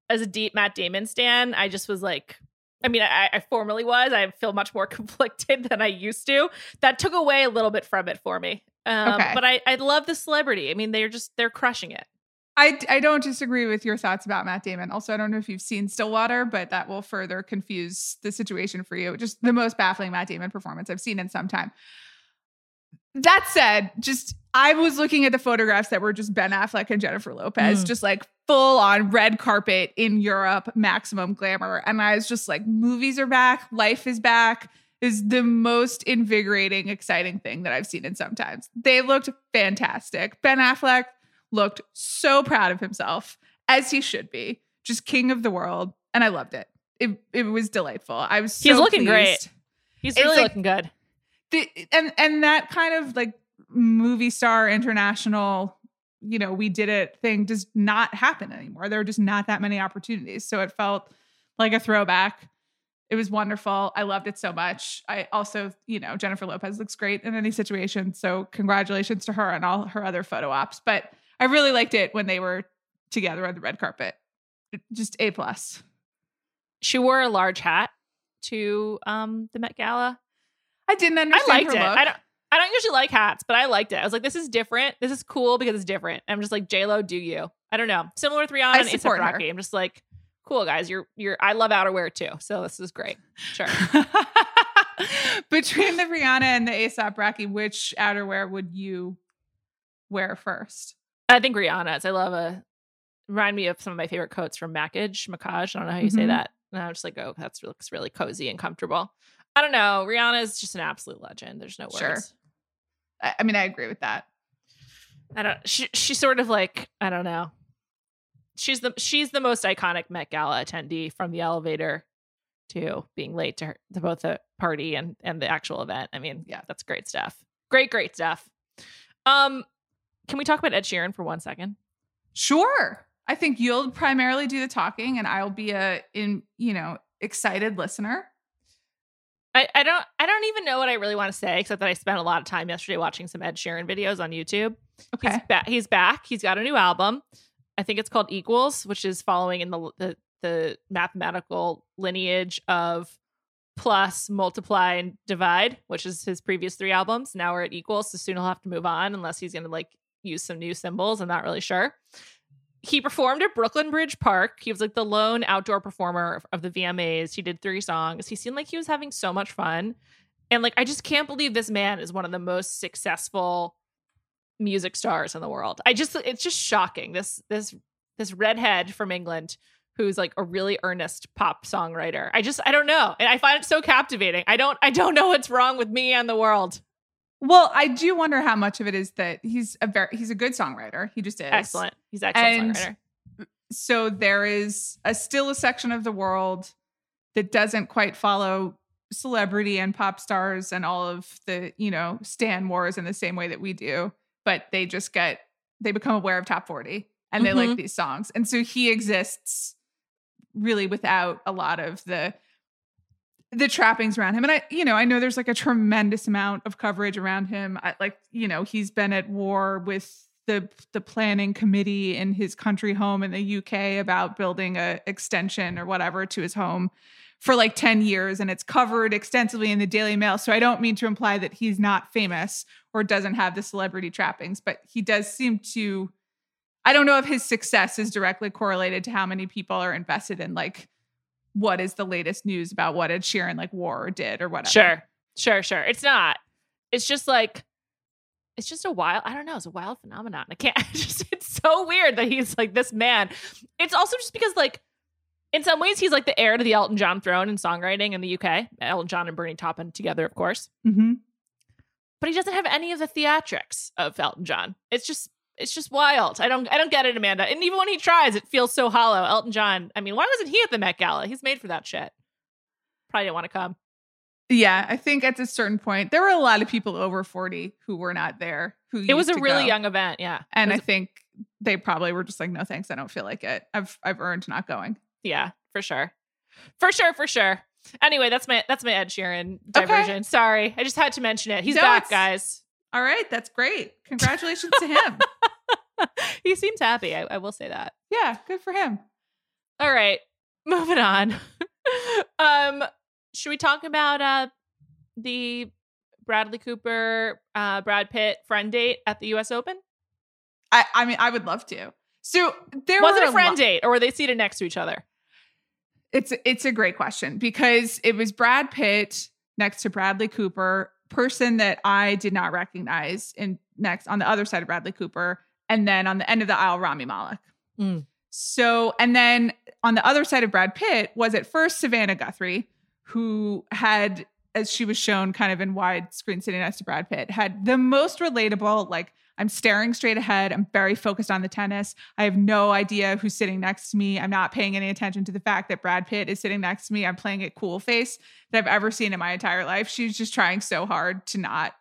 as a deep Matt Damon stan, I just was like I mean, I, I formerly was. I feel much more conflicted than I used to. That took away a little bit from it for me. Um, Okay. But I, I love the celebrity. I mean, they're just they're crushing it. I, I don't disagree with your thoughts about Matt Damon. Also, I don't know if you've seen Stillwater, but that will further confuse the situation for you. Just the most baffling Matt Damon performance I've seen in some time. That said, just I was looking at the photographs that were just Ben Affleck and Jennifer Lopez, Mm. just like full on red carpet in Europe, maximum glamour. And I was just like, movies are back, life is back. Is the most invigorating, exciting thing that I've seen in some times. They looked fantastic. Ben Affleck looked so proud of himself, as he should be. just king of the world, and I loved it. It it was delightful. I was so He's looking pleased. great. He's really like- looking good. The, and and that kind of like movie star international, you know, we did it thing does not happen anymore. There are just not that many opportunities. So it felt like a throwback. It was wonderful. I loved it so much. I also, you know, Jennifer Lopez looks great in any situation. So congratulations to her and all her other photo ops. But I really liked it when they were together on the red carpet. Just A plus. She wore a large hat to um the Met Gala. I didn't understand. I liked it. look. I don't I don't usually like hats, but I liked it. I was like, this is different. This is cool because it's different. I'm just like, J Lo, do you? I don't know. Similar with Rihanna I and her. Rocky. I'm just like, cool guys. You're you're. I love outerwear too, so this is great. Sure. Between the Rihanna and the ASAP Rocky, which outerwear would you wear first? I think Rihanna's. I love a. Remind me of some of my favorite coats from Mackage, Macaj. I don't know how you say Mhm. that. And I'm just like, oh, that's looks really cozy and comfortable. I don't know. Rihanna is just an absolute legend. There's no words. Sure. I, I mean, I agree with that. I don't. She she's sort of like I don't know. She's the she's the most iconic Met Gala attendee from the elevator to being late to her to both the party and and the actual event. I mean, yeah, that's great stuff. Great, great stuff. Um, can we talk about Ed Sheeran for one second? Sure. I think you'll primarily do the talking, and I'll be a in you know excited listener. I, I don't I don't even know what I really want to say except that I spent a lot of time yesterday watching some Ed Sheeran videos on YouTube. Okay. He's back. He's back. He's got a new album. I think it's called Equals, which is following in the the, the mathematical lineage of plus, multiply, and divide, which is his previous three albums. Now we're at Equals, so soon he'll have to move on unless he's going to like use some new symbols. I'm not really sure. He performed at Brooklyn Bridge Park. He was like the lone outdoor performer of the VMAs. He did three songs. He seemed like he was having so much fun. And like, I just can't believe this man is one of the most successful music stars in the world. I just it's just shocking. This this this redhead from England who's like a really earnest pop songwriter. I just I don't know. And I find it so captivating. I don't I don't know what's wrong with me and the world. Well, I do wonder how much of it is that he's a very he's a good songwriter. He just is Excellent. He's excellent And- songwriter. so there is a still a section of the world that doesn't quite follow celebrity and pop stars and all of the you know stan wars in the same way that we do but they just get they become aware of top 40 and they like Mhm. these songs and so he exists really without a lot of the the trappings around him. And i you know i know there's like a tremendous amount of coverage around him. I, like you know he's been at war with the the planning committee in his country home in the UK about building a extension or whatever to his home for like 10 years. And it's covered extensively in the Daily Mail. So I don't mean to imply that he's not famous or doesn't have the celebrity trappings but he does seem to I don't know if his success is directly correlated to how many people are invested in like what is the latest news about what Ed Sheeran like wore or did or whatever. Sure. Sure, sure. It's not. It's just like it's just a wild, I don't know, it's a wild phenomenon. I can't I just it's so weird that he's like this man. It's also just because like in some ways he's like the heir to the Elton John throne in songwriting in the UK. Elton John and Bernie Taupin together, of course. Mhm. But he doesn't have any of the theatrics of Elton John. It's just it's just wild. I don't I don't get it, Amanda. And even when he tries, it feels so hollow. Elton John, I mean, why wasn't he at the Met Gala? He's made for that shit. Probably didn't want to come. Yeah, I think at a certain point there were a lot of people over 40 who were not there who It was a really go. young event, yeah. and I think they probably were just like no thanks I don't feel like it. I've I've earned not going. Yeah, for sure. For sure, for sure. Anyway, that's my that's my Ed Sheeran Okay. diversion. Sorry. I just had to mention it. He's No, back, guys. All right, that's great. Congratulations to him. he seems happy. I, I will say that. Yeah, good for him. All right. Moving on. um, should we talk about uh the Bradley Cooper, uh, Brad Pitt friend date at the US Open? I I mean I would love to. So there Was it a friend lo- date or were they seated next to each other? It's it's a great question because it was Brad Pitt next to Bradley Cooper, person that I did not recognize, in next on the other side of Bradley Cooper, and then on the end of the aisle, Rami Malek. Mm. So, and then on the other side of Brad Pitt was at first Savannah Guthrie, who had, as she was shown kind of in widescreen sitting next to Brad Pitt, had the most relatable, like I'm staring straight ahead. I'm very focused on the tennis. I have no idea who's sitting next to me. I'm not paying any attention to the fact that Brad Pitt is sitting next to me. I'm playing it cool face that I've ever seen in my entire life. She's just trying so hard to not,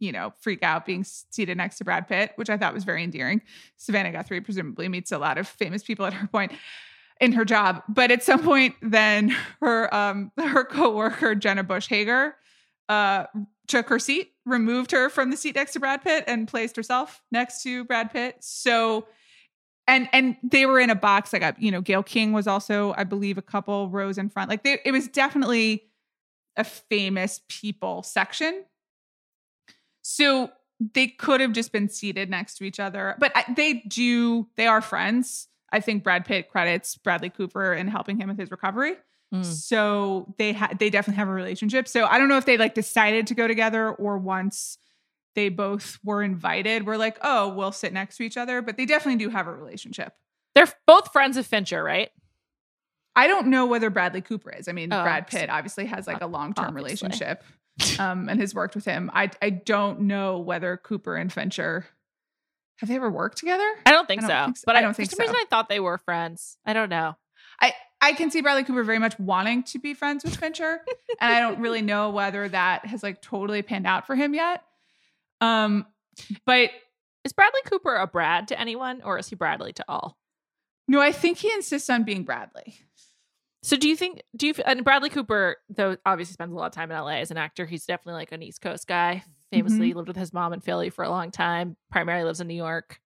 you know, freak out being seated next to Brad Pitt, which I thought was very endearing. Savannah Guthrie presumably meets a lot of famous people at her point in her job. But at some point, then her um her coworker Jenna Bush Hager uh took her seat, removed her from the seat next to Brad Pitt, and placed herself next to Brad Pitt. So and and they were in a box like a, you know Gayle King was also I believe a couple rows in front. Like they, it was definitely a famous people section. So they could have just been seated next to each other, but they do. They are friends. I think Brad Pitt credits Bradley Cooper in helping him with his recovery. Mm. So they ha- they definitely have a relationship. So I don't know if they like decided to go together or once they both were invited, we're like, oh, we'll sit next to each other. But they definitely do have a relationship. They're both friends of Fincher, right? I don't know whether Bradley Cooper is. I mean, oh, Brad Pitt obviously has like a long term relationship um, and has worked with him. I I don't know whether Cooper and Fincher have they ever worked together? I don't think, I don't so, think so. But I don't think for some so. reason I thought they were friends. I don't know. I I can see Bradley Cooper very much wanting to be friends with Fincher, and I don't really know whether that has like totally panned out for him yet. Um, but is Bradley Cooper a Brad to anyone, or is he Bradley to all? No, I think he insists on being Bradley. So do you think do you and Bradley Cooper though obviously spends a lot of time in LA as an actor he's definitely like an East Coast guy famously mm-hmm. lived with his mom in Philly for a long time primarily lives in New York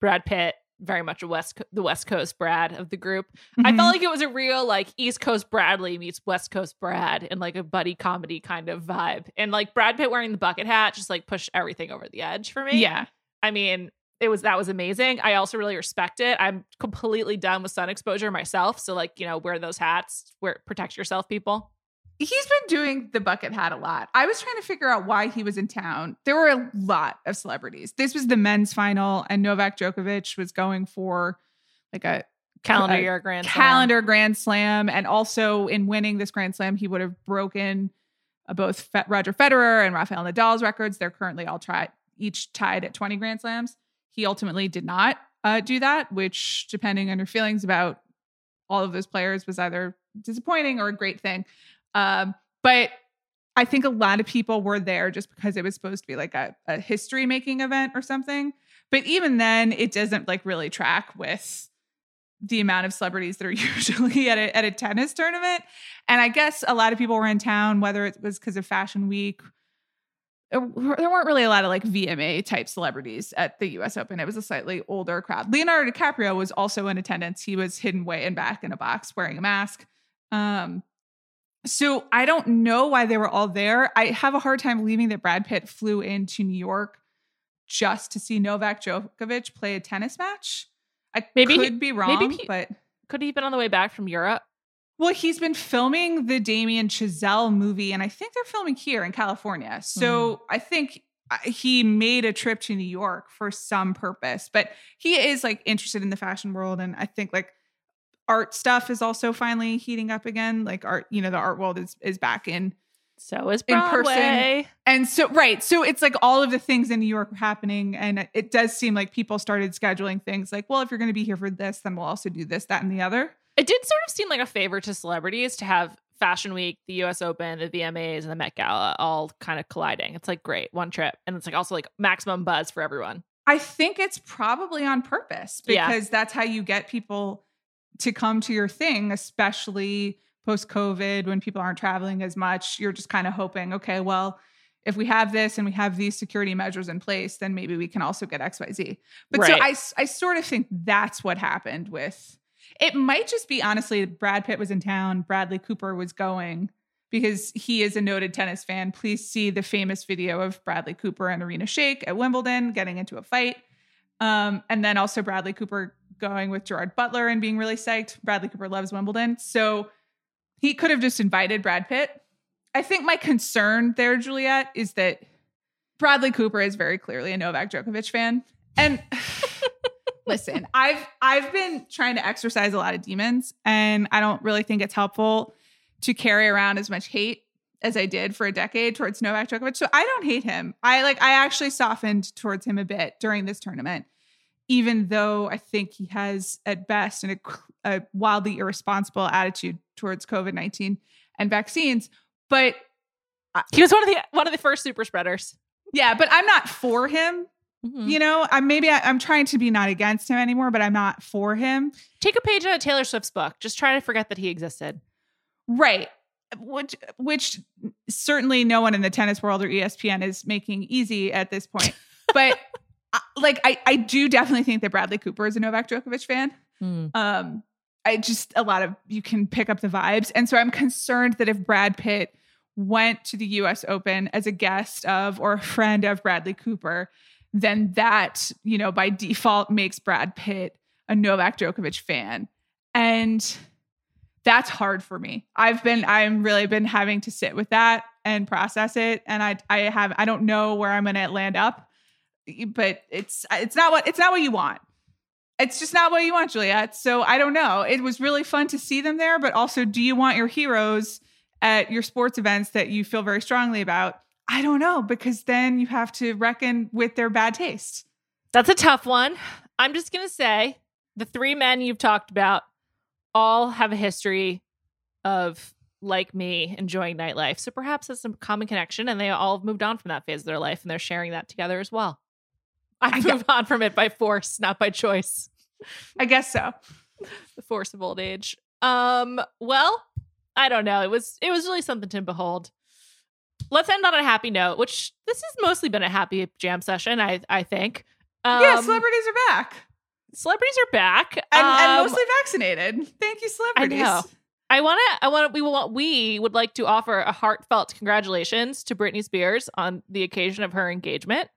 Brad Pitt very much a West the West Coast Brad of the group. Mm-hmm. I felt mm-hmm. like it was a real like East Coast Bradley meets West Coast Brad in like a buddy comedy kind of vibe. And like Brad Pitt wearing the bucket hat just like pushed everything over the edge for me. Yeah. I mean, it was that was amazing. I also really respect it. I'm completely done with sun exposure myself. So like, you know, wear those hats, wear protect yourself, people he's been doing the bucket hat a lot. I was trying to figure out why he was in town. There were a lot of celebrities. This was the men's final, and Novak Djokovic was going for like a calendar a year grand calendar slam. grand slam, and also in winning this grand slam, he would have broken uh, both Roger Federer and Rafael Nadal's records. They're currently all tried each tied at 20 grand slams. He ultimately did not uh, do that, which, depending on your feelings about all of those players, was either disappointing or a great thing. Um, but I think a lot of people were there just because it was supposed to be like a, a history making event or something. But even then, it doesn't like really track with the amount of celebrities that are usually at a, at a tennis tournament. And I guess a lot of people were in town, whether it was because of Fashion Week. There weren't really a lot of like VMA type celebrities at the US Open. It was a slightly older crowd. Leonardo DiCaprio was also in attendance. He was hidden way in back in a box wearing a mask. Um, so I don't know why they were all there. I have a hard time believing that Brad Pitt flew into New York just to see Novak Djokovic play a tennis match. I maybe could he, be wrong, maybe he, but could he have been on the way back from Europe? Well, he's been filming the Damien Chazelle movie, and I think they're filming here in California. So mm. I think uh, he made a trip to New York for some purpose, but he is like interested in the fashion world, and I think like art stuff is also finally heating up again. Like art, you know, the art world is is back in so is Broadway. in person. And so right, so it's like all of the things in New York are happening and it does seem like people started scheduling things like, well, if you're going to be here for this, then we'll also do this, that and the other. It did sort of seem like a favor to celebrities to have Fashion Week, the US Open, the VMAs, and the Met Gala all kind of colliding. It's like great, one trip. And it's like also like maximum buzz for everyone. I think it's probably on purpose because yeah. that's how you get people to come to your thing, especially post COVID when people aren't traveling as much. You're just kind of hoping, okay, well, if we have this and we have these security measures in place, then maybe we can also get XYZ. But right. so I, I sort of think that's what happened with it. Might just be honestly, Brad Pitt was in town, Bradley Cooper was going because he is a noted tennis fan. Please see the famous video of Bradley Cooper and Irina Shayk at Wimbledon getting into a fight. Um, and then also Bradley Cooper going with Gerard Butler and being really psyched. Bradley Cooper loves Wimbledon. So he could have just invited Brad Pitt. I think my concern there, Juliet, is that Bradley Cooper is very clearly a Novak Djokovic fan. And listen, I've I've been trying to exercise a lot of demons, and I don't really think it's helpful to carry around as much hate as I did for a decade towards Novak Djokovic. So I don't hate him. I like I actually softened towards him a bit during this tournament, even though I think he has at best an, a, wildly irresponsible attitude towards COVID nineteen and vaccines. But he was one of the one of the first super spreaders. Yeah, but I'm not for him. Mm-hmm. You know, I'm maybe I, am trying to be not against him anymore, but I'm not for him. Take a page out of Taylor Swift's book. Just try to forget that he existed. Right. Which which certainly no one in the tennis world or ESPN is making easy at this point. But like I I do definitely think that Bradley Cooper is a Novak Djokovic fan. Mm. Um I just a lot of you can pick up the vibes. And so I'm concerned that if Brad Pitt went to the US Open as a guest of or a friend of Bradley Cooper, then that, you know, by default makes Brad Pitt a Novak Djokovic fan. And that's hard for me. I've been I'm really been having to sit with that and process it and I I have I don't know where I'm going to land up but it's it's not what it's not what you want. It's just not what you want, Juliet. So I don't know. It was really fun to see them there, but also do you want your heroes at your sports events that you feel very strongly about? I don't know because then you have to reckon with their bad taste. That's a tough one. I'm just going to say the three men you've talked about all have a history of like me enjoying nightlife. So perhaps it's some common connection and they all have moved on from that phase of their life and they're sharing that together as well. I moved on from it by force, not by choice. I guess so. the force of old age. Um, well, I don't know. It was it was really something to behold. Let's end on a happy note, which this has mostly been a happy jam session, I I think. Um, yeah, celebrities are back. Celebrities are back. And, um, and mostly vaccinated. Thank you, celebrities. I know. I want to. I want. We want. We would like to offer a heartfelt congratulations to Britney Spears on the occasion of her engagement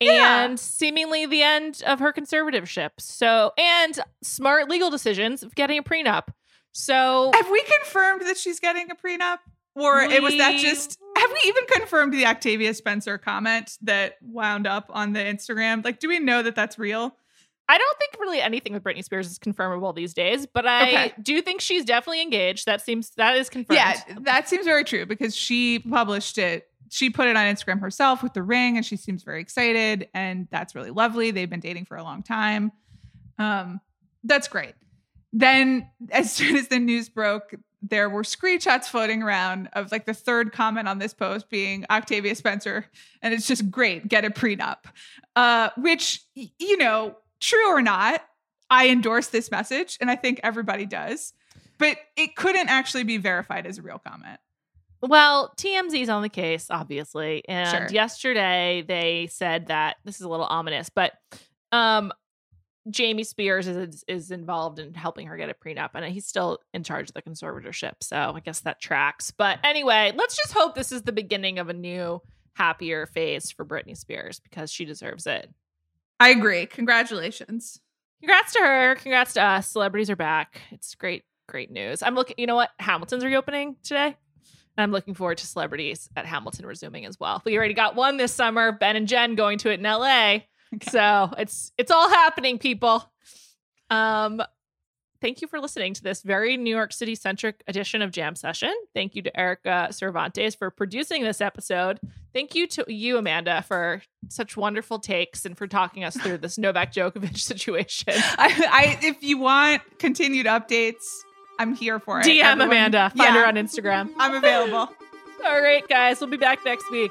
yeah. and seemingly the end of her conservatorship. So, and smart legal decisions of getting a prenup. So, have we confirmed that she's getting a prenup? Or we, it was that just have we even confirmed the Octavia Spencer comment that wound up on the Instagram? Like, do we know that that's real? I don't think really anything with Britney Spears is confirmable these days, but I okay. do think she's definitely engaged. That seems that is confirmed. Yeah, that seems very true because she published it she put it on Instagram herself with the ring and she seems very excited and that's really lovely. They've been dating for a long time. Um, that's great. Then as soon as the news broke, there were screenshots floating around of like the third comment on this post being Octavia Spencer and it's just great, get a prenup. Uh, which you know, true or not, I endorse this message and I think everybody does. But it couldn't actually be verified as a real comment. Well, TMZ's on the case, obviously. And sure. yesterday they said that this is a little ominous, but um Jamie Spears is is involved in helping her get a prenup, and he's still in charge of the conservatorship. So I guess that tracks. But mm. anyway, let's just hope this is the beginning of a new, happier phase for Britney Spears because she deserves it. I agree. Congratulations. Congrats to her. Congrats to us. Celebrities are back. It's great, great news. I'm looking. You know what? Hamilton's reopening today. And I'm looking forward to celebrities at Hamilton resuming as well. We already got one this summer, Ben and Jen going to it in LA. Okay. So it's it's all happening, people. Um thank you for listening to this very New York City centric edition of Jam Session. Thank you to Erica Cervantes for producing this episode. Thank you to you, Amanda, for such wonderful takes and for talking us through this Novak Djokovic situation. I, I if you want continued updates, I'm here for it. DM Everyone, Amanda. Find yeah, her on Instagram. I'm available. All right, guys. We'll be back next week.